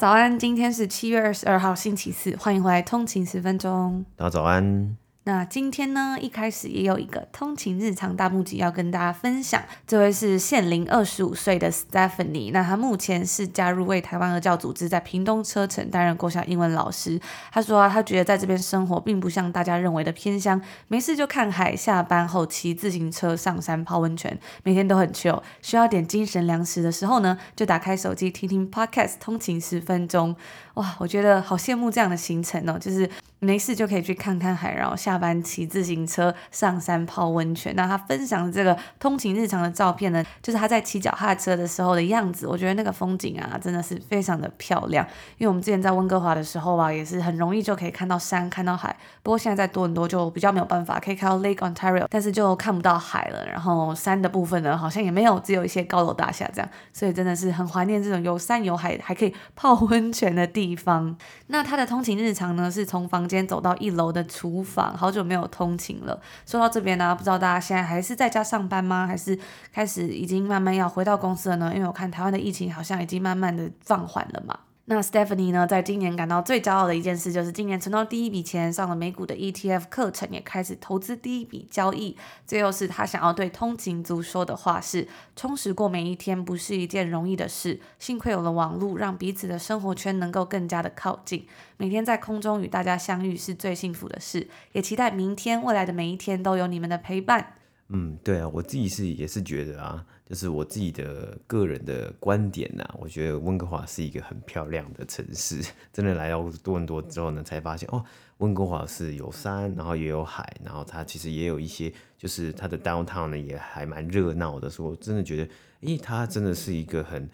早安，今天是七月二十二号星期四，欢迎回来通勤十分钟。大家早安。那今天呢，一开始也有一个通勤日常大募集要跟大家分享。这位是现龄二十五岁的 Stephanie，那她目前是加入为台湾儿教组织，在屏东车城担任国小英文老师。她说啊，她觉得在这边生活并不像大家认为的偏乡，没事就看海，下班后骑自行车上山泡温泉，每天都很 chill。需要点精神粮食的时候呢，就打开手机听听 Podcast，通勤十分钟。哇，我觉得好羡慕这样的行程哦，就是没事就可以去看看海，然后下班骑自行车上山泡温泉。那他分享的这个通勤日常的照片呢，就是他在骑脚踏车的时候的样子。我觉得那个风景啊，真的是非常的漂亮。因为我们之前在温哥华的时候啊，也是很容易就可以看到山、看到海。不过现在在多伦多就比较没有办法，可以看到 Lake Ontario，但是就看不到海了。然后山的部分呢，好像也没有，只有一些高楼大厦这样。所以真的是很怀念这种有山有海还可以泡温泉的地地方。那他的通勤日常呢，是从房间走到一楼的厨房，好久没有通勤了。说到这边呢，不知道大家现在还是在家上班吗？还是开始已经慢慢要回到公司了呢？因为我看台湾的疫情好像已经慢慢的放缓了嘛。那 Stephanie 呢，在今年感到最骄傲的一件事，就是今年存到第一笔钱，上了美股的 ETF 课程，也开始投资第一笔交易。最后是他想要对通勤族说的话是：充实过每一天不是一件容易的事，幸亏有了网络，让彼此的生活圈能够更加的靠近。每天在空中与大家相遇是最幸福的事，也期待明天、未来的每一天都有你们的陪伴。嗯，对啊，我自己是也是觉得啊，就是我自己的个人的观点呐、我觉得温哥华是一个很漂亮的城市。真的来到多伦多之后呢，才发现哦，温哥华是有山，然后也有海，然后它其实也有一些，就是它的 downtown 呢也还蛮热闹的。所以我真的觉得，诶，它真的是一个很。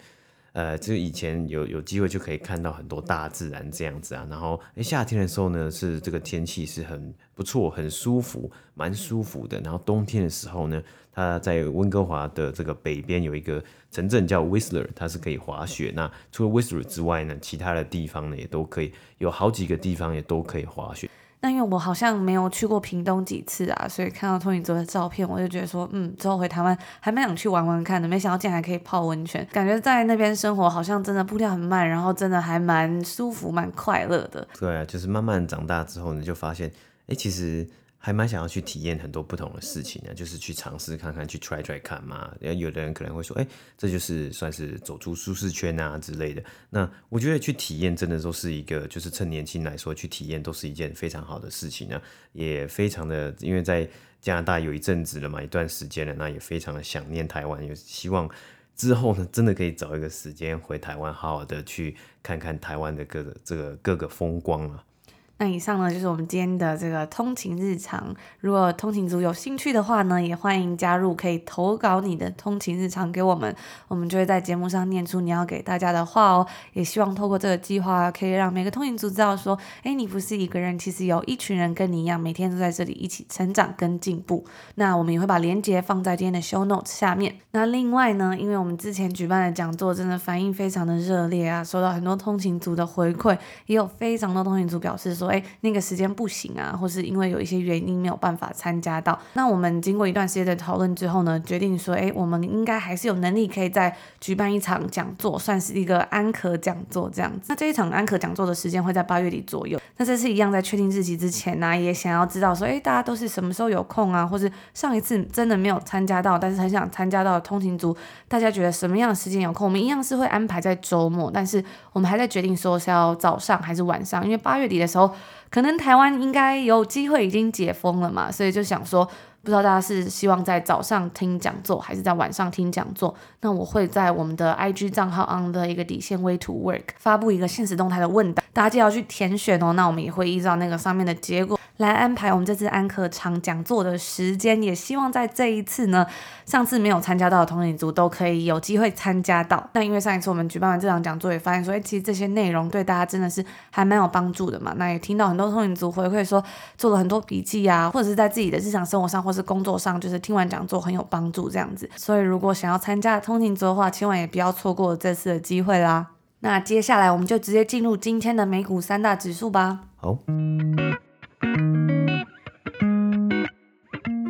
呃，就以前有有机会就可以看到很多大自然这样子啊，然后诶，夏天的时候呢，是这个天气是很不错，很舒服，蛮舒服的。然后冬天的时候呢，它在温哥华的这个北边有一个城镇叫 Whistler，它是可以滑雪。那除了 Whistler 之外呢，其他的地方呢也都可以，有好几个地方也都可以滑雪。那因为我好像没有去过屏东几次啊，所以看到托尼泽的照片，我就觉得说，嗯，之后回台湾还蛮想去玩玩看的。没想到竟然还可以泡温泉，感觉在那边生活好像真的步调很慢，然后真的还蛮舒服、蛮快乐的。对啊，就是慢慢长大之后呢，就发现，哎，其实。还蛮想要去体验很多不同的事情呢，就是去尝试看看，去 try try 看嘛。然后有的人可能会说，哎，这就是算是走出舒适圈啊之类的。那我觉得去体验真的都是一个，就是趁年轻来说去体验都是一件非常好的事情呢，也非常的，因为在加拿大有一阵子了嘛，一段时间了，那也非常的想念台湾，也希望之后呢，真的可以找一个时间回台湾，好好的去看看台湾的各个这个各个风光啊。那以上呢，就是我们今天的这个通勤日常。如果通勤族有兴趣的话呢，也欢迎加入，可以投稿你的通勤日常给我们，我们就会在节目上念出你要给大家的话哦。也希望透过这个计划，可以让每个通勤族知道说，哎，你不是一个人，其实有一群人跟你一样，每天都在这里一起成长跟进步。那我们也会把链接放在今天的 show notes 下面。那另外呢，因为我们之前举办的讲座真的反应非常的热烈啊，收到很多通勤族的回馈，也有非常多通勤族表示说。哎，那个时间不行啊，或是因为有一些原因没有办法参加到。那我们经过一段时间的讨论之后呢，决定说，哎，我们应该还是有能力可以再举办一场讲座，算是一个安可讲座这样子。那这一场安可讲座的时间会在八月底左右。那这次一样在确定日期之前呢，也想要知道说，哎，大家都是什么时候有空啊？或是上一次真的没有参加到，但是很想参加到的通勤族，大家觉得什么样的时间有空？我们一样是会安排在周末，但是我们还在决定说是要早上还是晚上，因为八月底的时候。可能台湾应该有机会已经解封了嘛，所以就想说，不知道大家是希望在早上听讲座，还是在晚上听讲座？那我会在我们的 IG 账号 on 的一个底线 way to work 发布一个现实动态的问答，大家记得要去填选哦。那我们也会依照那个上面的结果来安排我们这次安可场讲座的时间，也希望在这一次呢，上次没有参加到的通勤族都可以有机会参加到。那因为上一次我们举办完这场讲座，也发现说，哎，其实这些内容对大家真的是还蛮有帮助的嘛。那也听到很多通勤族回馈说，做了很多笔记啊，或者是在自己的日常生活上或是工作上，就是听完讲座很有帮助这样子。所以如果想要参加通勤族的话，千万也不要错过这次的机会啦。那接下来我们就直接进入今天的美股三大指数吧。好。今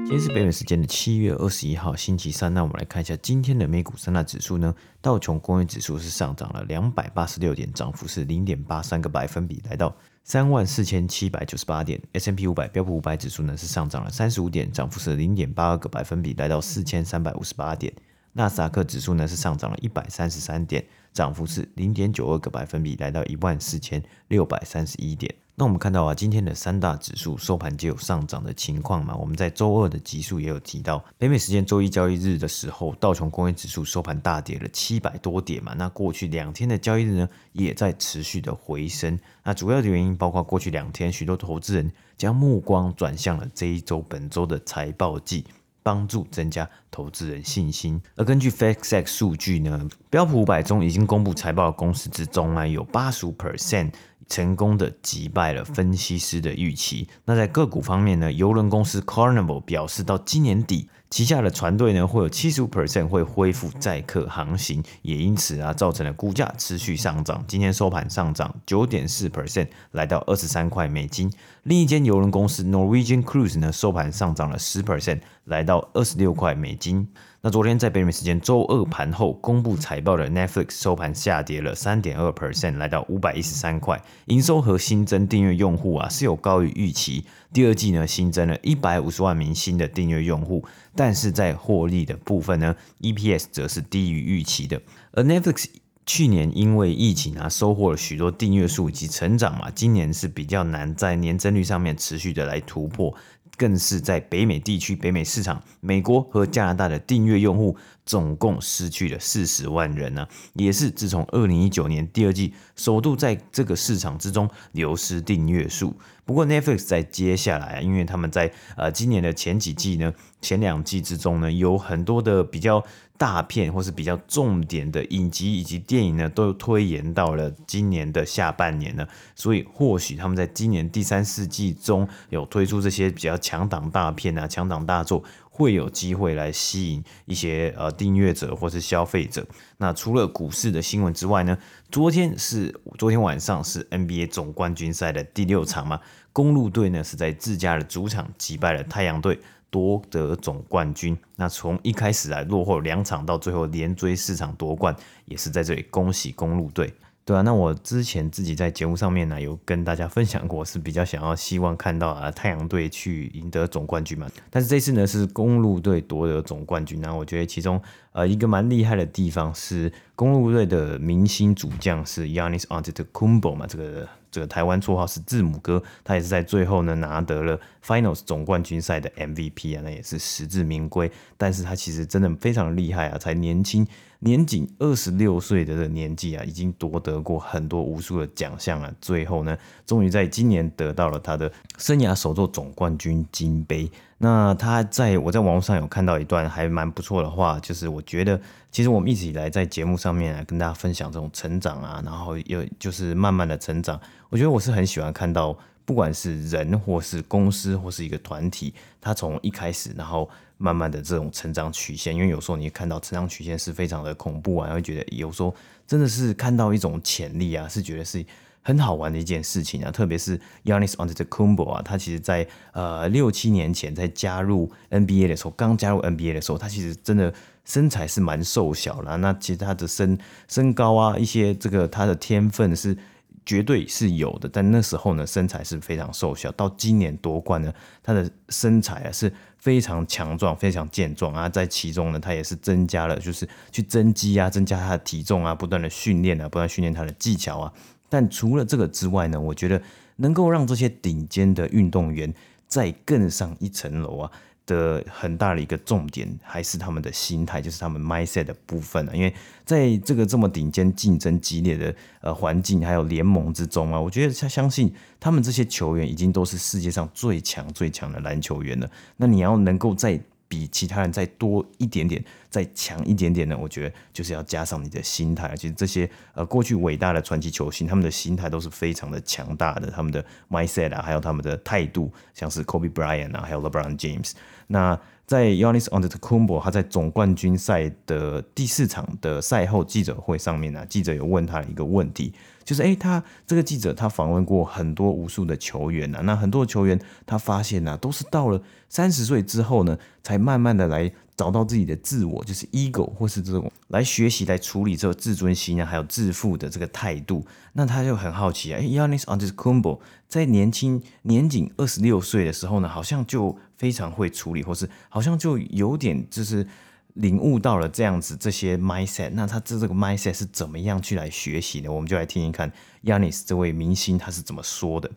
天是北美时间的七月二十一号，星期三。那我们来看一下今天的美股三大指数呢。道琼工业指数是上涨了两百八十六点，涨幅是零点八三个百分比，来到三万四千七百九十八点。S&P 五百标普五百指数呢是上涨了三十五点，涨幅是零点八二个百分比，来到四千三百五十八点。纳斯达克指数呢是上涨了一百三十三点，涨幅是零点九二个百分比，来到一万四千六百三十一点。那我们看到啊，今天的三大指数收盘皆有上涨的情况嘛。我们在周二的集数也有提到，北美时间周一交易日的时候，道琼工业指数收盘大跌了七百多点嘛。那过去两天的交易日呢，也在持续的回升。那主要的原因包括过去两天许多投资人将目光转向了这一周本周的财报季，帮助增加投资人信心。而根据 FactSet 数据呢，标普五百中已经公布财报的公司之中呢，有八十五 percent。成功的击败了分析师的预期。那在个股方面呢，邮轮公司 Carnival 表示，到今年底，旗下的船队呢会有七十五 percent 会恢复载客航行，也因此啊，造成了股价持续上涨。今天收盘上涨九点四 percent，来到二十三块美金。另一间邮轮公司 Norwegian Cruise 呢，收盘上涨了十 percent，来到二十六块美金。那昨天在北美时间周二盘后公布财报的 Netflix 收盘下跌了三点二 percent，来到五百一十三块。营收和新增订阅用户啊是有高于预期。第二季呢新增了一百五十万名新的订阅用户，但是在获利的部分呢，EPS 则是低于预期的。而 Netflix 去年因为疫情啊收获了许多订阅数及成长嘛，今年是比较难在年增率上面持续的来突破。更是在北美地区、北美市场、美国和加拿大的订阅用户总共失去了四十万人呢、啊，也是自从二零一九年第二季首度在这个市场之中流失订阅数。不过 Netflix 在接下来，因为他们在呃今年的前几季呢、前两季之中呢，有很多的比较。大片或是比较重点的影集以及电影呢，都推延到了今年的下半年呢，所以或许他们在今年第三四季中有推出这些比较强档大片啊、强档大作，会有机会来吸引一些呃订阅者或是消费者。那除了股市的新闻之外呢，昨天是昨天晚上是 NBA 总冠军赛的第六场嘛，公路队呢是在自家的主场击败了太阳队。夺得总冠军，那从一开始来落后两场，到最后连追四场夺冠，也是在这里恭喜公路队。对啊，那我之前自己在节目上面呢，有跟大家分享过，是比较想要希望看到啊太阳队去赢得总冠军嘛。但是这次呢是公鹿队夺得总冠军，那我觉得其中呃一个蛮厉害的地方是公鹿队的明星主将是 Yanis Antetokounmpo 嘛，这个。这个台湾绰号是字母哥，他也是在最后呢拿得了 Finals 总冠军赛的 MVP 啊，那也是实至名归。但是他其实真的非常厉害啊，才年轻年仅二十六岁的年纪啊，已经夺得过很多无数的奖项啊。最后呢，终于在今年得到了他的生涯首座总冠军金杯。那他在我在网络上有看到一段还蛮不错的话，就是我觉得其实我们一直以来在节目上面来跟大家分享这种成长啊，然后又就是慢慢的成长，我觉得我是很喜欢看到，不管是人或是公司或是一个团体，他从一开始然后慢慢的这种成长曲线，因为有时候你看到成长曲线是非常的恐怖啊，会觉得有时候真的是看到一种潜力啊，是觉得是。很好玩的一件事情啊，特别是 Giannis Antetokounmpo 啊，他其实在呃六七年前在加入 NBA 的时候，刚加入 NBA 的时候，他其实真的身材是蛮瘦小的。那其实他的身身高啊，一些这个他的天分是绝对是有的，但那时候呢，身材是非常瘦小。到今年夺冠呢，他的身材啊是非常强壮、非常健壮啊，在其中呢，他也是增加了，就是去增肌啊，增加他的体重啊，不断的训练啊，不断训练他的技巧啊。但除了这个之外呢，我觉得能够让这些顶尖的运动员再更上一层楼啊，的很大的一个重点还是他们的心态，就是他们 mindset 的部分啊。因为在这个这么顶尖、竞争激烈的呃环境还有联盟之中啊，我觉得相相信他们这些球员已经都是世界上最强最强的篮球员了。那你要能够在比其他人再多一点点，再强一点点呢？我觉得就是要加上你的心态。其实这些呃过去伟大的传奇球星，他们的心态都是非常的强大的，他们的 mindset 啊，还有他们的态度，像是 Kobe Bryant 啊，还有 LeBron James。那在 Giannis On the Combo，他在总冠军赛的第四场的赛后记者会上面呢、记者有问他一个问题，就是诶，他这个记者他访问过很多无数的球员、啊，那很多球员他发现呐、都是到了三十岁之后呢，才慢慢的来找到自己的自我，就是 ego 或是这种来学习来处理这个自尊心啊，还有自负的这个态度。那他就很好奇啊，诶 Giannis On the Combo 在年轻年仅二十六岁的时候呢，好像就非常会处理，或是好像就有点就是领悟到了这样子这些 mindset。那他这这个 mindset 是怎么样去来学习呢？我们就来听一看 Giannis 这位明星他是怎么说的。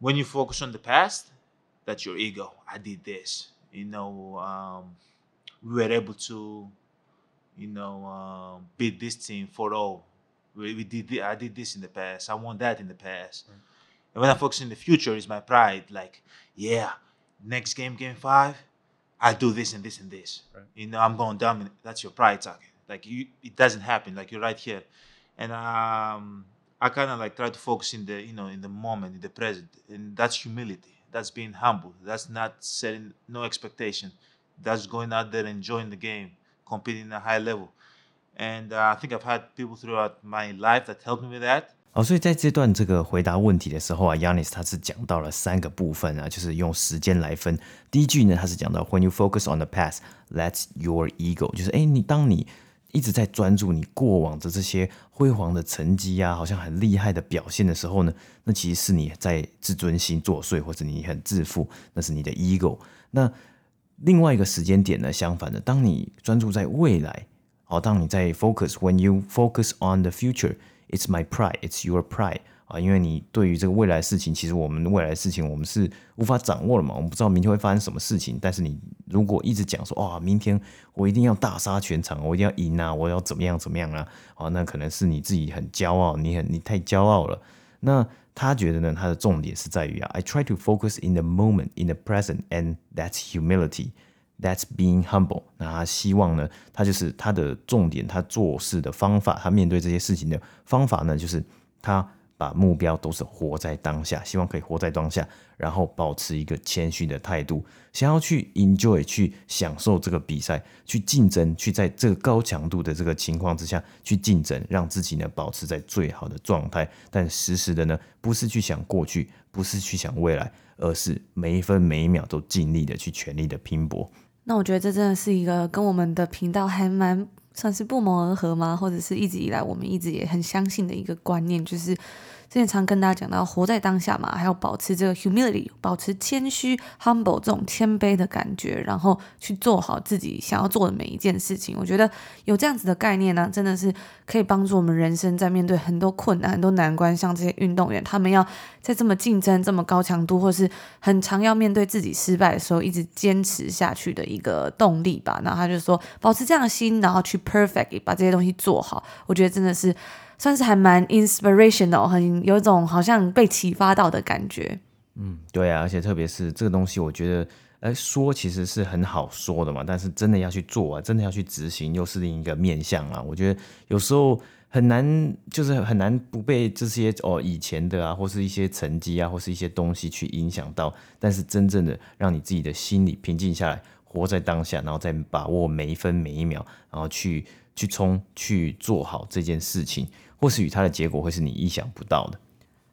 When you focus on the past, that's your ego. I did this. You know, um, we were able to, you know, um, beat this team for all. We, we did. I did this in the past. I won that in the past. And when I focus in the future, is my pride. Like, yeah. Next game, game five, I do this and this and this. Right. You know, I'm going dominate. That's your pride talking. Like you, it doesn't happen. Like you're right here, and um, I kind of like try to focus in the, you know, in the moment, in the present, and that's humility. That's being humble. That's not setting no expectation. That's going out there and enjoying the game, competing at a high level. And uh, I think I've had people throughout my life that helped me with that. 好，所以在这段这个回答问题的时候啊，Yannis 他是讲到了三个部分啊，就是用时间来分。第一句呢，他是讲到 When you focus on the past, that's your ego，就是诶，你当你一直在专注你过往的这些辉煌的成绩啊，好像很厉害的表现的时候呢，那其实是你在自尊心作祟，或者你很自负，那是你的 ego。那另外一个时间点呢，相反的，当你专注在未来，好，当你在 focus，When you focus on the future。It's my pride, it's your pride 啊，因为你对于这个未来事情，其实我们未来的事情我们是无法掌握的嘛，我们不知道明天会发生什么事情。但是你如果一直讲说，哇，明天我一定要大杀全场，我一定要赢啊，我要怎么样怎么样啊，啊，那可能是你自己很骄傲，你很你太骄傲了。那他觉得呢，他的重点是在于啊，I try to focus in the moment, in the present, and that's humility. That's being humble。那他希望呢，他就是他的重点，他做事的方法，他面对这些事情的方法呢，就是他把目标都是活在当下，希望可以活在当下，然后保持一个谦虚的态度，想要去 enjoy，去享受这个比赛，去竞争，去在这个高强度的这个情况之下去竞争，让自己呢保持在最好的状态。但时时的呢，不是去想过去，不是去想未来，而是每一分每一秒都尽力的去全力的拼搏。那我觉得这真的是一个跟我们的频道还蛮算是不谋而合吗？或者是一直以来我们一直也很相信的一个观念，就是。之前常跟大家讲到活在当下嘛，还要保持这个 humility，保持谦虚 humble 这种谦卑的感觉，然后去做好自己想要做的每一件事情。我觉得有这样子的概念呢，真的是可以帮助我们人生在面对很多困难、很多难关，像这些运动员，他们要在这么竞争、这么高强度，或是很常要面对自己失败的时候，一直坚持下去的一个动力吧。然后他就说，保持这样的心，然后去 perfect 把这些东西做好。我觉得真的是。算是还蛮 inspirational，很有一种好像被启发到的感觉。嗯，对啊，而且特别是这个东西，我觉得，哎，说其实是很好说的嘛，但是真的要去做啊，真的要去执行，又是另一个面向啊。我觉得有时候很难，就是很难不被这些哦以前的啊，或是一些成绩啊，或是一些东西去影响到。但是真正的让你自己的心里平静下来，活在当下，然后再把握每一分每一秒，然后去去冲去做好这件事情。或许他的结果会是你意想不到的。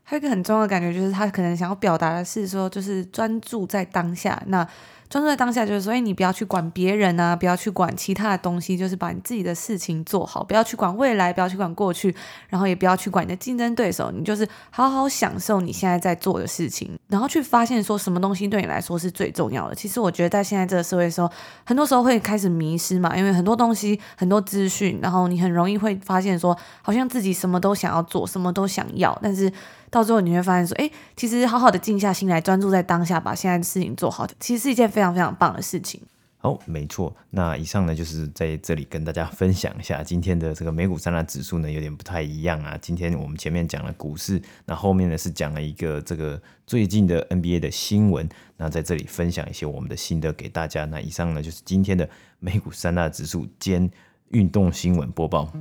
还有一个很重要的感觉，就是他可能想要表达的是说，就是专注在当下。那专注在当下，就是说，哎，你不要去管别人啊，不要去管其他的东西，就是把你自己的事情做好，不要去管未来，不要去管过去，然后也不要去管你的竞争对手，你就是好好享受你现在在做的事情，然后去发现说什么东西对你来说是最重要的。其实我觉得在现在这个社会的时候，很多时候会开始迷失嘛，因为很多东西、很多资讯，然后你很容易会发现说，好像自己什么都想要做，什么都想要，但是。到最后你会发现说，哎，其实好好的静下心来，专注在当下，把现在的事情做好，其实是一件非非常非常棒的事情。好，没错。那以上呢，就是在这里跟大家分享一下今天的这个美股三大指数呢，有点不太一样啊。今天我们前面讲了股市，那后面呢是讲了一个这个最近的 NBA 的新闻。那在这里分享一些我们的心得给大家。那以上呢就是今天的美股三大指数兼运动新闻播报。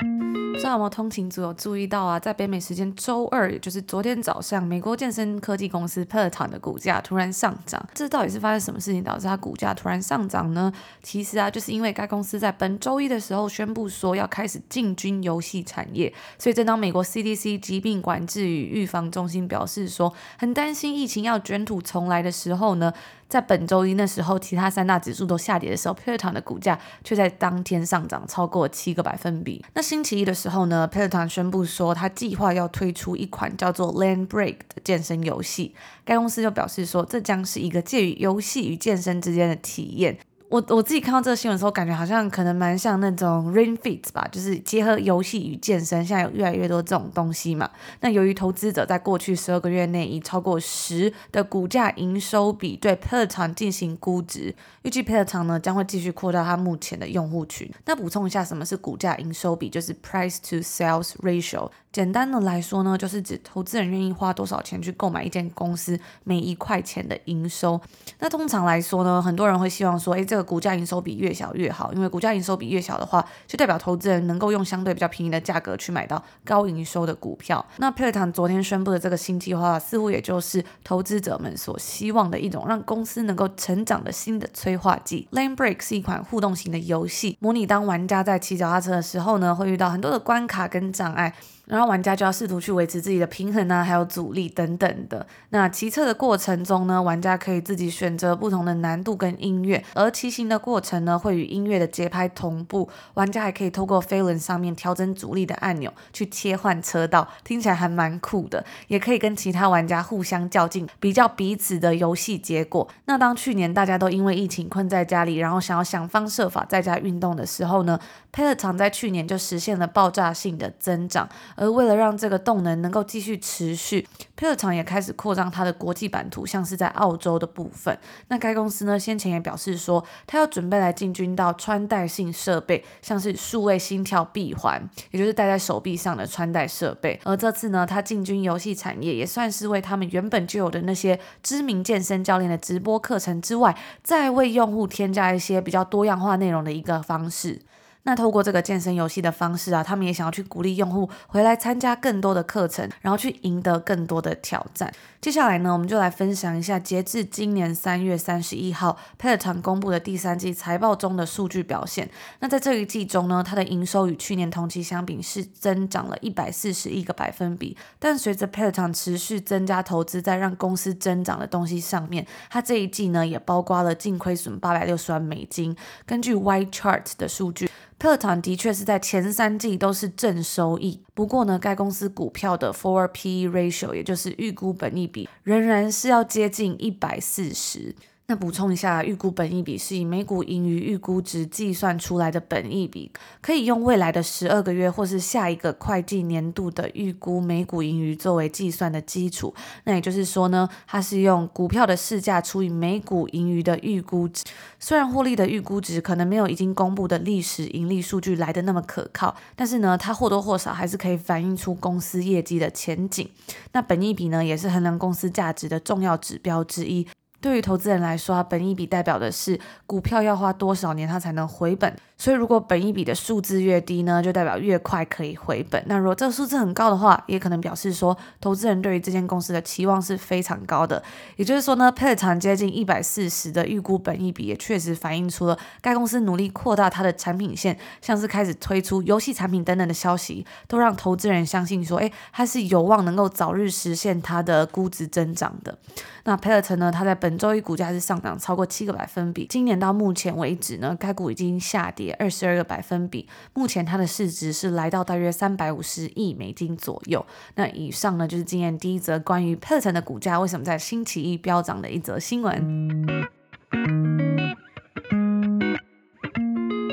不知道有没有通勤族有注意到啊，在北美时间周二，也就是昨天早上，美国健身科技公司 Peloton 的股价突然上涨。这到底是发生什么事情导致它股价突然上涨呢？其实啊，就是因为该公司在本周一的时候宣布说要开始进军游戏产业。所以，正当美国 CDC 疾病管制与预防中心表示说很担心疫情要卷土重来的时候呢，在本周一那时候，其他三大指数都下跌的时候，Peloton 的股价却在当天上涨超过七个百分比。那星期一的时候呢，Peloton 宣布说，他计划要推出一款叫做 Land Break 的健身游戏。该公司就表示说，这将是一个介于游戏与健身之间的体验。我我自己看到这个新闻的时候，感觉好像可能蛮像那种 Ring Fit 吧，就是结合游戏与健身。现在有越来越多这种东西嘛。那由于投资者在过去十二个月内以超过十的股价营收比对 Peloton 进行估值，预计 Peloton 呢将会继续扩大它目前的用户群。那补充一下，什么是股价营收比？就是 Price to Sales Ratio。简单的来说呢，就是指投资人愿意花多少钱去购买一间公司每一块钱的营收。那通常来说呢，很多人会希望说，诶，这个股价营收比越小越好，因为股价营收比越小的话，就代表投资人能够用相对比较便宜的价格去买到高营收的股票。那 Peloton 昨天宣布的这个新计划，似乎也就是投资者们所希望的一种让公司能够成长的新的催化剂。Lane Break 是一款互动型的游戏，模拟当玩家在骑脚踏车的时候呢，会遇到很多的关卡跟障碍。然后玩家就要试图去维持自己的平衡啊，还有阻力等等的。那骑车的过程中呢，玩家可以自己选择不同的难度跟音乐，而骑行的过程呢，会与音乐的节拍同步。玩家还可以透过飞轮上面调整阻力的按钮去切换车道，听起来还蛮酷的。也可以跟其他玩家互相较劲，比较彼此的游戏结果。那当去年大家都因为疫情困在家里，然后想要想方设法在家运动的时候呢，Peloton 在去年就实现了爆炸性的增长。而为了让这个动能能够继续持续，Peloton 也开始扩张它的国际版图，像是在澳洲的部分。那该公司呢，先前也表示说，它要准备来进军到穿戴性设备，像是数位心跳闭环，也就是戴在手臂上的穿戴设备。而这次呢，它进军游戏产业，也算是为他们原本就有的那些知名健身教练的直播课程之外，再为用户添加一些比较多样化内容的一个方式。那透过这个健身游戏的方式啊，他们也想要去鼓励用户回来参加更多的课程，然后去赢得更多的挑战。接下来呢，我们就来分享一下截至今年三月三十一号，Peloton 公布的第三季财报中的数据表现。那在这一季中呢，它的营收与去年同期相比是增长了一百四十一个百分比。但随着 Peloton 持续增加投资在让公司增长的东西上面，它这一季呢也包括了净亏损八百六十万美金。根据 YChart 的数据。Peloton 的确是在前三季都是正收益，不过呢，该公司股票的 Forward PE Ratio，也就是预估本益比，仍然是要接近一百四十。那补充一下，预估本益比是以每股盈余预估值计算出来的本益比，可以用未来的十二个月或是下一个会计年度的预估每股盈余作为计算的基础。那也就是说呢，它是用股票的市价除以每股盈余的预估值。虽然获利的预估值可能没有已经公布的历史盈利数据来得那么可靠，但是呢，它或多或少还是可以反映出公司业绩的前景。那本益比呢，也是衡量公司价值的重要指标之一。对于投资人来说，本一笔代表的是股票要花多少年它才能回本。所以，如果本一比的数字越低呢，就代表越快可以回本。那如果这个数字很高的话，也可能表示说，投资人对于这间公司的期望是非常高的。也就是说呢，Peloton 接近一百四十的预估本一比，也确实反映出了该公司努力扩大它的产品线，像是开始推出游戏产品等等的消息，都让投资人相信说，哎，它是有望能够早日实现它的估值增长的。那佩尔城呢，它在本周一股价是上涨超过七个百分比，今年到目前为止呢，该股已经下跌。二十二个百分比，目前它的市值是来到大约三百五十亿美金左右。那以上呢，就是今天第一则关于 pet 的股价为什么在星期一飙涨的一则新闻。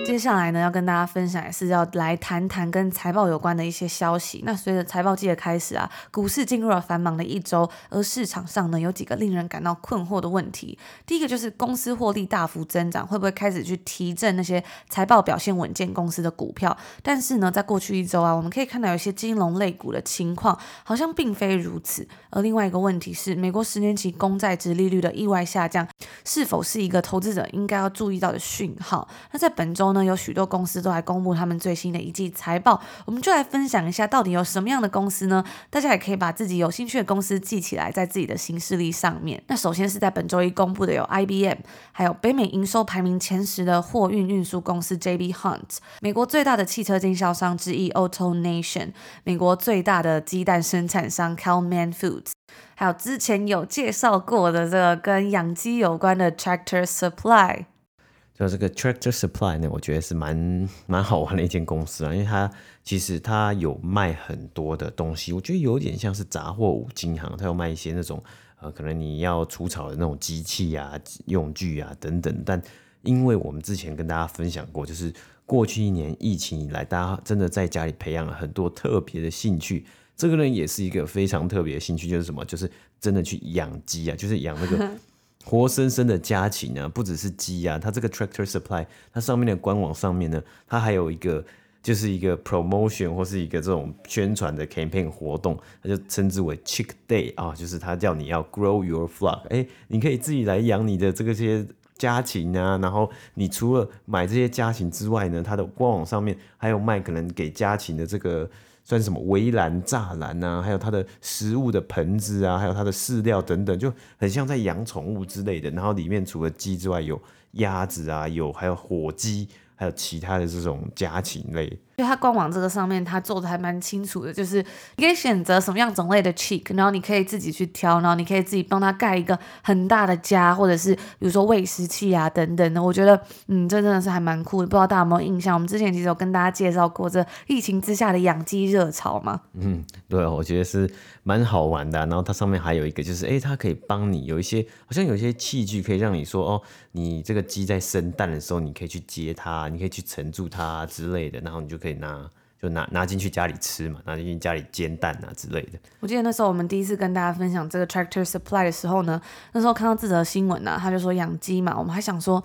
接下来呢，要跟大家分享，也是要来谈谈跟财报有关的一些消息。那随着财报季的开始啊，股市进入了繁忙的一周，而市场上呢，有几个令人感到困惑的问题。第一个就是公司获利大幅增长，会不会开始去提振那些财报表现稳健公司的股票？但是呢，在过去一周啊，我们可以看到有一些金融类股的情况好像并非如此。而另外一个问题是，美国十年期公债殖利率的意外下降，是否是一个投资者应该要注意到的讯号？那在本周呢，有许多公司都来公布他们最新的一季财报，我们就来分享一下到底有什么样的公司呢？大家也可以把自己有兴趣的公司记起来，在自己的行事历上面。那首先是在本周一公布的有 IBM，还有北美营收排名前十的货运运输公司 J.B. Hunt，美国最大的汽车经销商之一 AutoNation，美国最大的鸡蛋生产商 Cal-Man Foods，还有之前有介绍过的这个跟养鸡有关的 Tractor Supply。就这个 Tractor Supply 呢，我觉得是蛮蛮好玩的一间公司啊，因为它其实它有卖很多的东西，我觉得有点像是杂货五金行，它有卖一些那种呃，可能你要除草的那种机器啊、用具啊等等。但因为我们之前跟大家分享过，就是过去一年疫情以来，大家真的在家里培养了很多特别的兴趣。这个呢，也是一个非常特别的兴趣，就是什么？就是真的去养鸡啊，就是养那个。活生生的家禽啊，不只是鸡啊，它这个 Tractor Supply，它上面的官网上面呢，它还有一个就是一个 promotion 或是一个这种宣传的 campaign 活动，它就称之为 Chick Day 啊，就是它叫你要 grow your flock，哎，你可以自己来养你的这个些家禽啊，然后你除了买这些家禽之外呢，它的官网上面还有卖可能给家禽的这个。算什么围栏、栅栏啊，还有它的食物的盆子啊，还有它的饲料等等，就很像在养宠物之类的。然后里面除了鸡之外，有鸭子啊，有还有火鸡，还有其他的这种家禽类。所以它官网这个上面，它做的还蛮清楚的，就是你可以选择什么样种类的 check 然后你可以自己去挑，然后你可以自己帮它盖一个很大的家，或者是比如说喂食器啊等等的。我觉得，嗯，这真的是还蛮酷的。不知道大家有没有印象？我们之前其实有跟大家介绍过这疫情之下的养鸡热潮嘛。嗯，对，我觉得是蛮好玩的。然后它上面还有一个，就是诶，它可以帮你有一些，好像有一些器具可以让你说，哦，你这个鸡在生蛋的时候，你可以去接它，你可以去盛住它之类的，然后你就可以。可以拿就拿拿进去家里吃嘛，拿进去家里煎蛋啊之类的。我记得那时候我们第一次跟大家分享这个 Tractor Supply 的时候呢，那时候看到这则新闻呢、他就说养鸡嘛，我们还想说。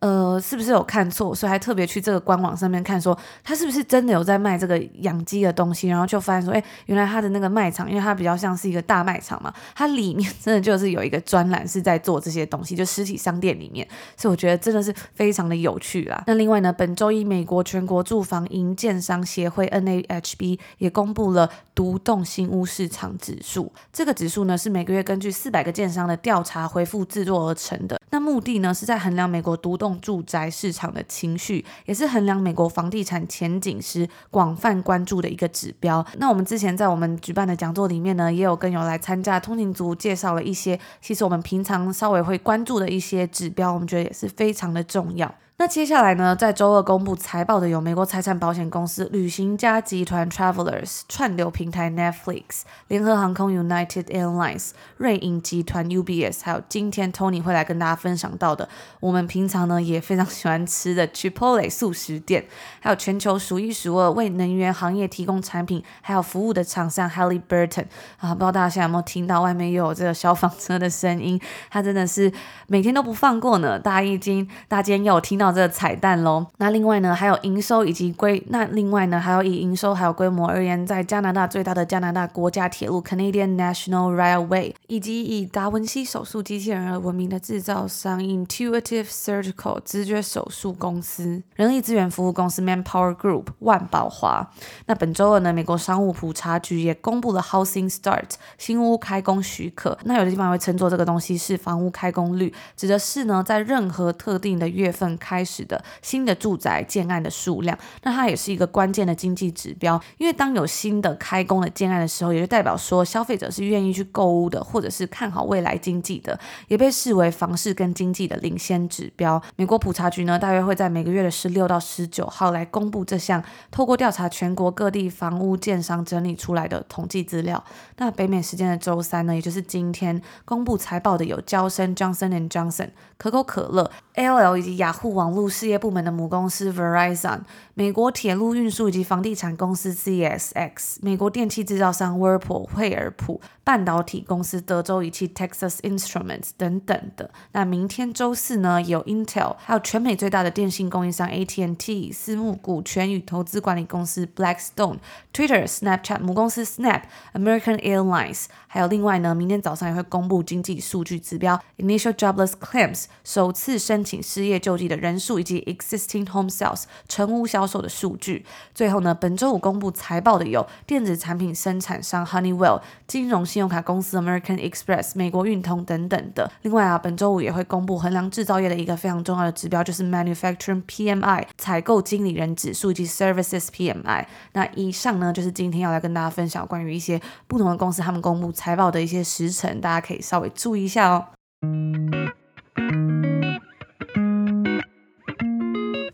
呃，是不是有看错？所以还特别去这个官网上面看，说他是不是真的有在卖这个养鸡的东西？然后就发现说，哎，原来他的那个卖场，因为它比较像是一个大卖场嘛，它里面真的就是有一个专栏是在做这些东西，就实体商店里面。所以我觉得真的是非常的有趣啦。那另外呢，本周一美国全国住房营建商协会 NAHB 也公布了独栋新屋市场指数，这个指数呢是每个月根据四百个建商的调查回复制作而成的。那目的呢是在衡量美国独栋住宅市场的情绪，也是衡量美国房地产前景时广泛关注的一个指标。那我们之前在我们举办的讲座里面呢，也有跟有来参加通勤族介绍了一些，其实我们平常稍微会关注的一些指标，我们觉得也是非常的重要。那接下来呢，在周二公布财报的有美国财产保险公司旅行家集团 Travelers、串流平台 Netflix、联合航空 United Airlines、瑞银集团 UBS，还有今天 Tony 会来跟大家分享到的，我们平常呢也非常喜欢吃的 Chipotle 素食店，还有全球数一数二为能源行业提供产品还有服务的厂商 Halliburton 啊，不知道大家现在有没有听到外面又有这个消防车的声音，它真的是每天都不放过呢。大家已经，大家今天又有听到。这彩蛋喽。那另外呢，还有营收以及规。那另外呢，还有以营收还有规模而言，在加拿大最大的加拿大国家铁路 Canadian National Railway，以及以达文西手术机器人而闻名的制造商 Intuitive Surgical 直觉手术公司，人力资源服务公司 Manpower Group 万宝华。那本周二呢，美国商务普查局也公布了 Housing Start 新屋开工许可。那有的地方会称作这个东西是房屋开工率，指的是呢，在任何特定的月份开开始的新的住宅建案的数量，那它也是一个关键的经济指标，因为当有新的开工的建案的时候，也就代表说消费者是愿意去购物的，或者是看好未来经济的，也被视为房市跟经济的领先指标。美国普查局呢，大约会在每个月的十六到十九号来公布这项透过调查全国各地房屋建商整理出来的统计资料。那北美时间的周三呢，也就是今天公布财报的有交生 Johnson and Johnson、可口可乐、AOL 以及雅虎网络事业部门的母公司 Verizon、美国铁路运输以及房地产公司 CSX、美国电器制造商 Whirlpool 惠而浦、半导体公司德州仪器 Texas Instruments 等等的。那明天周四呢，有 Intel，还有全美最大的电信供应商 AT&T、私募股权与投资管理公司 Blackstone、Twitter、Snapchat 母公司 Snap、American Airlines，还有另外呢，明天早上也会公布经济数据指标 Initial Jobless Claims 首次申请失业救济的人人数以及 Existing Home Sales 成屋销售的数据。最后呢，本周五公布财报的有电子产品生产商 Honeywell、金融信用卡公司 American Express、美国运通等等的。另外啊，本周五也会公布衡量制造业的一个非常重要的指标，就是 Manufacturing PMI 采购经理人指数以及 Services PMI。那以上呢，就是今天要来跟大家分享关于一些不同的公司他们公布财报的一些时程，大家可以稍微注意一下哦。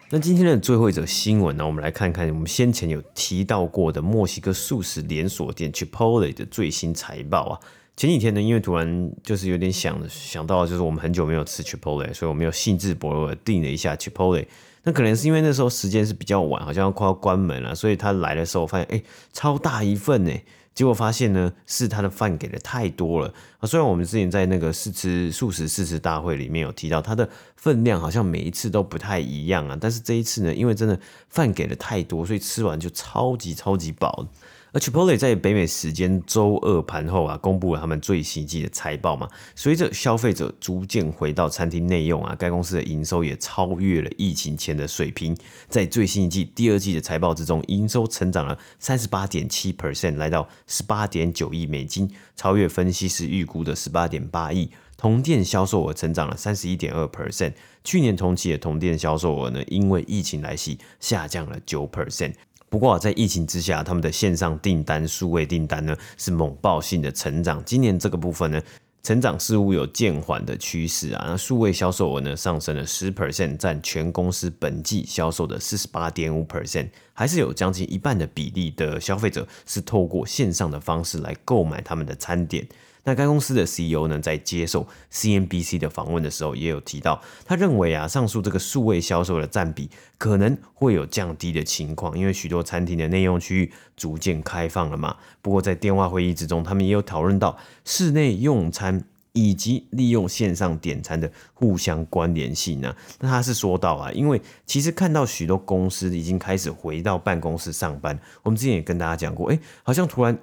那今天的最后一则新闻呢，我们来看看我们先前有提到过的墨西哥素食连锁店 Chipotle 的最新财报啊。前几天呢，因为突然就是有点想想到，就是我们很久没有吃 Chipotle，所以我们有兴致勃勃订了一下 Chipotle。那可能是因为那时候时间是比较晚，好像快要关门了，所以他来的时候发现，哎，超大一份呢。结果发现呢，是他的饭给的太多了啊！虽然我们之前在那个试吃素食试吃大会里面有提到，他的分量好像每一次都不太一样啊，但是这一次呢，因为真的饭给的太多，所以吃完就超级超级饱。而 Chipotle 在北美时间周二盘后啊，公布了他们最新季的财报嘛。随着消费者逐渐回到餐厅内用啊，该公司的营收也超越了疫情前的水平。在最新一季第二季的财报之中，营收成长了三十八点七 percent，来到十八点九亿美金，超越分析师预估的十八点八亿。同店销售额成长了三十一点二 percent，去年同期的同店销售额呢，因为疫情来袭，下降了九 percent。不过，在疫情之下，他们的线上订单、数位订单呢是猛爆性的成长。今年这个部分呢，成长似乎有渐缓的趋势啊。那数位销售额呢上升了十 percent，占全公司本季销售的四十八点五 percent，还是有将近一半的比例的消费者是透过线上的方式来购买他们的餐点。那该公司的 CEO 呢，在接受 CNBC 的访问的时候，也有提到，他认为啊，上述这个数位销售的占比可能会有降低的情况，因为许多餐厅的内用区域逐渐开放了嘛。不过在电话会议之中，他们也有讨论到室内用餐以及利用线上点餐的互相关联性呢。那他是说到啊，因为其实看到许多公司已经开始回到办公室上班，我们之前也跟大家讲过，哎，好像突然。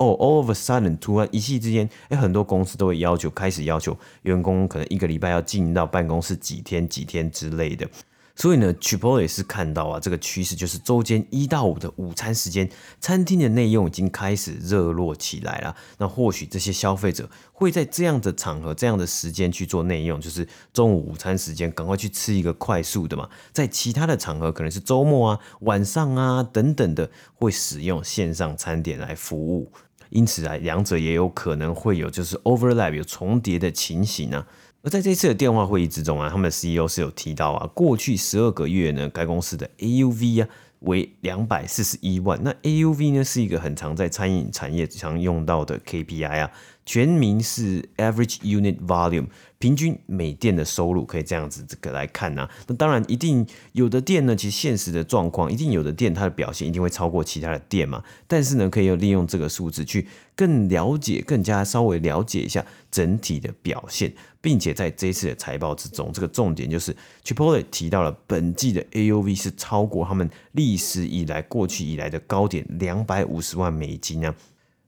哦，all of a sudden，突然一夕之间，哎，很多公司都会要求开始要求员工可能一个礼拜要进到办公室几天几天之类的。所以呢，Chipotle 也是看到啊，这个趋势就是周间一到五的午餐时间，餐厅的内用已经开始热络起来了。那或许这些消费者会在这样的场合、这样的时间去做内用，就是中午午餐时间，赶快去吃一个快速的嘛。在其他的场合，可能是周末啊、晚上啊等等的，会使用线上餐点来服务。因此啊，两者也有可能会有就是 overlap 有重叠的情形啊。而在这次的电话会议之中啊，他们的 CEO 是有提到啊，过去十二个月呢，该公司的 AUV 啊为两百四十一万。那 AUV 呢是一个很常在餐饮产业常用到的 KPI 啊，全名是 Average Unit Volume。平均每店的收入可以这样子这个来看呐、啊，那当然一定有的店呢，其实现实的状况一定有的店它的表现一定会超过其他的店嘛，但是呢，可以有利用这个数字去更了解、更加稍微了解一下整体的表现，并且在这一次的财报之中，这个重点就是 Chipotle 提到了本季的 AUV 是超过他们历史以来过去以来的高点两百五十万美金啊，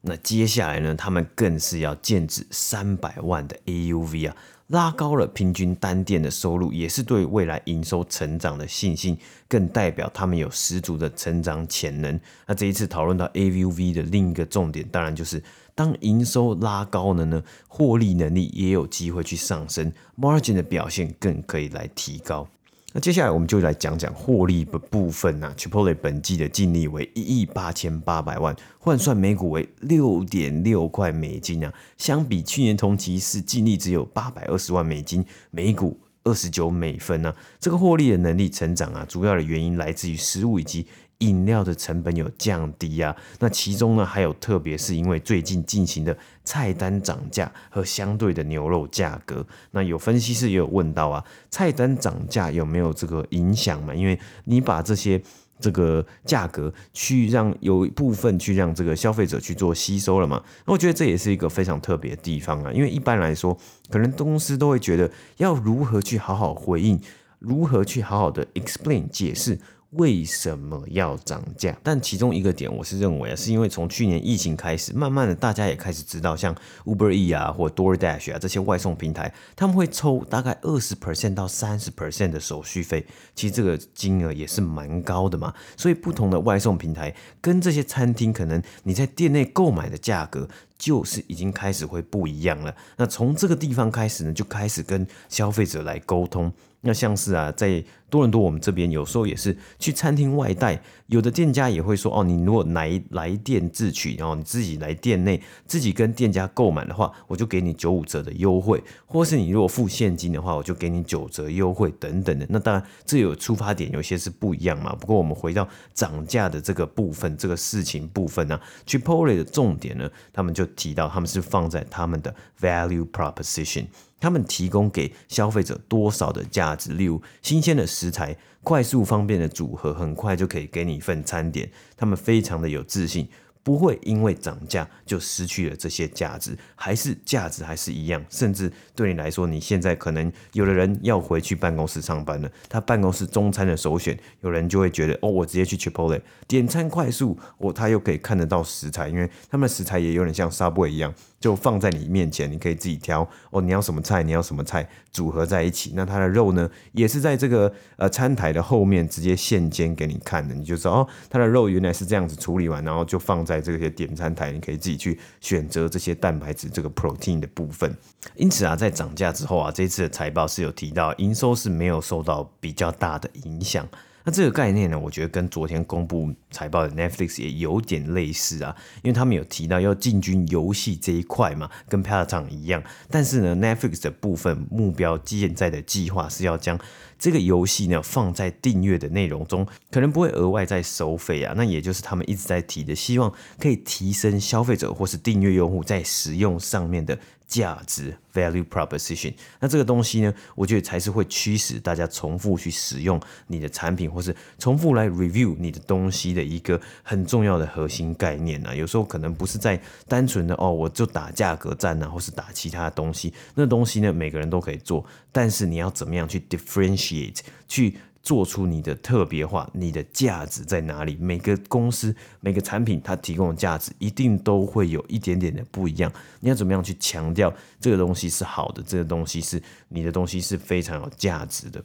那接下来呢，他们更是要建置三百万的 AUV 啊。拉高了平均单店的收入，也是对未来营收成长的信心，更代表他们有十足的成长潜能。那这一次讨论到 AUV 的另一个重点，当然就是当营收拉高了呢，获利能力也有机会去上升，margin 的表现更可以来提高。那接下来我们就来讲讲获利的部分呐。Chipotle 本季的净利为一亿八千八百万，换算每股为六点六块美金啊。相比去年同期是净利只有八百二十万美金，每股二十九美分啊。这个获利的能力成长啊，主要的原因来自于食物以及饮料的成本有降低啊。那其中呢，还有特别是因为最近进行的菜单涨价和相对的牛肉价格。那有分析师也有问到啊，菜单涨价有没有这个影响嘛？因为你把这些。这个价格去让有一部分去让这个消费者去做吸收了嘛？那我觉得这也是一个非常特别的地方啊，因为一般来说，可能公司都会觉得要如何去好好回应，如何去好好的 explain 解释。为什么要涨价？但其中一个点，我是认为啊，是因为从去年疫情开始，慢慢的大家也开始知道，像 Uber E 啊或 DoorDash 啊这些外送平台，他们会抽大概二十 percent 到三十 percent 的手续费，其实这个金额也是蛮高的嘛。所以不同的外送平台跟这些餐厅，可能你在店内购买的价格就是已经开始会不一样了。那从这个地方开始呢，就开始跟消费者来沟通。那像是啊，在多伦多我们这边有时候也是去餐厅外带，有的店家也会说哦，你如果来来店自取，然后你自己来店内自己跟店家购买的话，我就给你九五折的优惠，或是你如果付现金的话，我就给你九折优惠等等的。那当然这有出发点，有些是不一样嘛。不过我们回到涨价的这个部分，这个事情部分呢，Chipotle 的重点呢，他们就提到他们是放在他们的 value proposition。他们提供给消费者多少的价值？例如新鲜的食材、快速方便的组合，很快就可以给你一份餐点。他们非常的有自信。不会因为涨价就失去了这些价值，还是价值还是一样。甚至对你来说，你现在可能有的人要回去办公室上班了，他办公室中餐的首选，有人就会觉得哦，我直接去 Chipotle 点餐快速，我他又可以看得到食材，因为他们食材也有点像 Subway 一样，就放在你面前，你可以自己挑哦，你要什么菜，你要什么菜组合在一起。那它的肉呢，也是在这个呃餐台的后面直接现煎给你看的，你就知道哦，它的肉原来是这样子处理完，然后就放在。在这些点餐台，你可以自己去选择这些蛋白质这个 protein 的部分。因此啊，在涨价之后啊，这次的财报是有提到营收是没有受到比较大的影响。那这个概念呢，我觉得跟昨天公布财报的 Netflix 也有点类似啊，因为他们有提到要进军游戏这一块嘛，跟 Peloton 一样。但是呢，Netflix 的部分目标现在的计划是要将这个游戏呢放在订阅的内容中，可能不会额外再收费啊。那也就是他们一直在提的，希望可以提升消费者或是订阅用户在使用上面的。价值 value proposition，那这个东西呢，我觉得才是会驱使大家重复去使用你的产品，或是重复来 review 你的东西的一个很重要的核心概念啊。有时候可能不是在单纯的哦，我就打价格战啊，或是打其他东西，那东西呢，每个人都可以做，但是你要怎么样去 differentiate 去。做出你的特别化，你的价值在哪里？每个公司、每个产品，它提供的价值一定都会有一点点的不一样。你要怎么样去强调这个东西是好的？这个东西是你的东西是非常有价值的。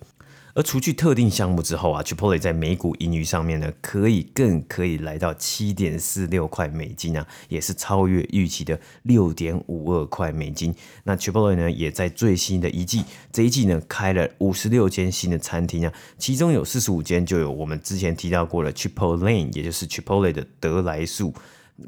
而除去特定项目之后啊，Chipotle 在每股盈余上面呢，可以更可以来到七点四六块美金啊，也是超越预期的六点五二块美金。那 Chipotle 呢，也在最新的一季，这一季呢，开了五十六间新的餐厅啊，其中有四十五间就有我们之前提到过的 Chipotle，也就是 Chipotle 的得来树。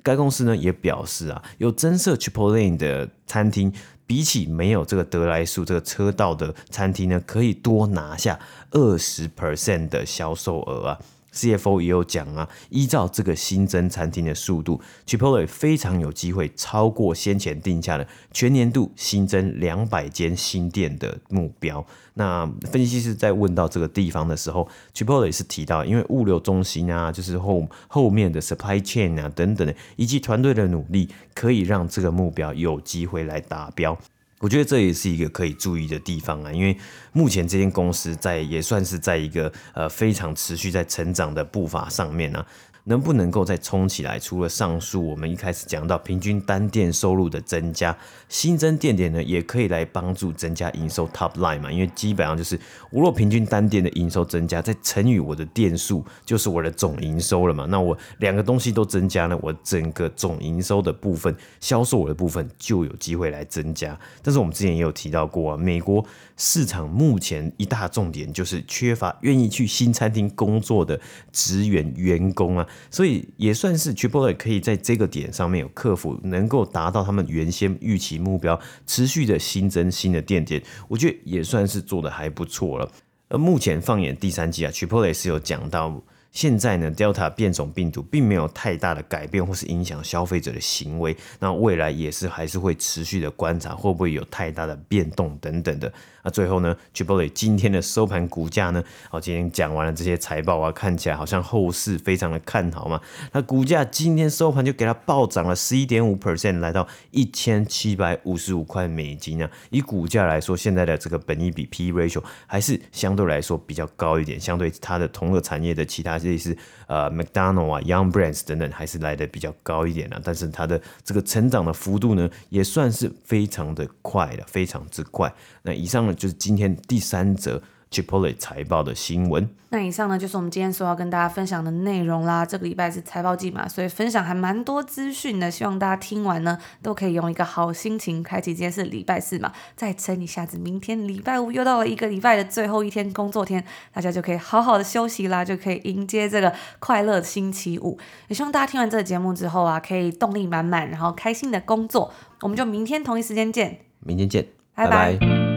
该公司呢也表示啊，有增设 Chipotle 的餐厅。比起没有这个得来速这个车道的餐厅呢，可以多拿下二十 percent 的销售额啊。CFO 也有讲啊，依照这个新增餐厅的速度，Chipotle 非常有机会超过先前定下的全年度新增两百间新店的目标。那分析师在问到这个地方的时候，Chipotle 是提到，因为物流中心啊，就是后后面的 supply chain 啊等等的，以及团队的努力，可以让这个目标有机会来达标。我觉得这也是一个可以注意的地方啊，因为目前这间公司在也算是在一个呃非常持续在成长的步伐上面呢、啊。能不能够再冲起来？除了上述我们一开始讲到平均单店收入的增加，新增店点呢，也可以来帮助增加营收 top line 嘛。因为基本上就是，我若平均单店的营收增加，再乘以我的店数，就是我的总营收了嘛。那我两个东西都增加呢，我整个总营收的部分，销售额的部分就有机会来增加。但是我们之前也有提到过啊，美国市场目前一大重点就是缺乏愿意去新餐厅工作的职员员工啊。所以也算是 Chipotle 可以在这个点上面有克服，能够达到他们原先预期目标，持续的新增新的店点，我觉得也算是做得还不错了。而目前放眼第三季啊，Chipotle 是有讲到。现在呢，Delta 变种病毒并没有太大的改变或是影响消费者的行为，那未来也是还是会持续的观察会不会有太大的变动等等的。那最后呢，Chipotle 今天的收盘股价呢，好，今天讲完了这些财报啊，看起来好像后市非常的看好嘛。那股价今天收盘就给它暴涨了十一点五 percent，来到一千七百五十五块美金啊。以股价来说，现在的这个本益比 P ratio 还是相对来说比较高一点，相对它的同个产业的其他类似呃 McDonald 啊、Young Brands 等等，还是来的比较高一点啊。但是它的这个成长的幅度呢，也算是非常的快的，非常之快。那以上呢，就是今天第三则。Chipotle 财报的新闻。那以上呢，就是我们今天所要跟大家分享的内容啦。这个礼拜是财报季嘛，所以分享还蛮多资讯的。希望大家听完呢，都可以用一个好心情开启。今天是礼拜四嘛，再撑一下子，明天礼拜五又到了一个礼拜的最后一天工作天，大家就可以好好的休息啦，就可以迎接这个快乐的星期五。也希望大家听完这个节目之后啊，可以动力满满，然后开心的工作。我们就明天同一时间见，明天见，拜拜。拜拜。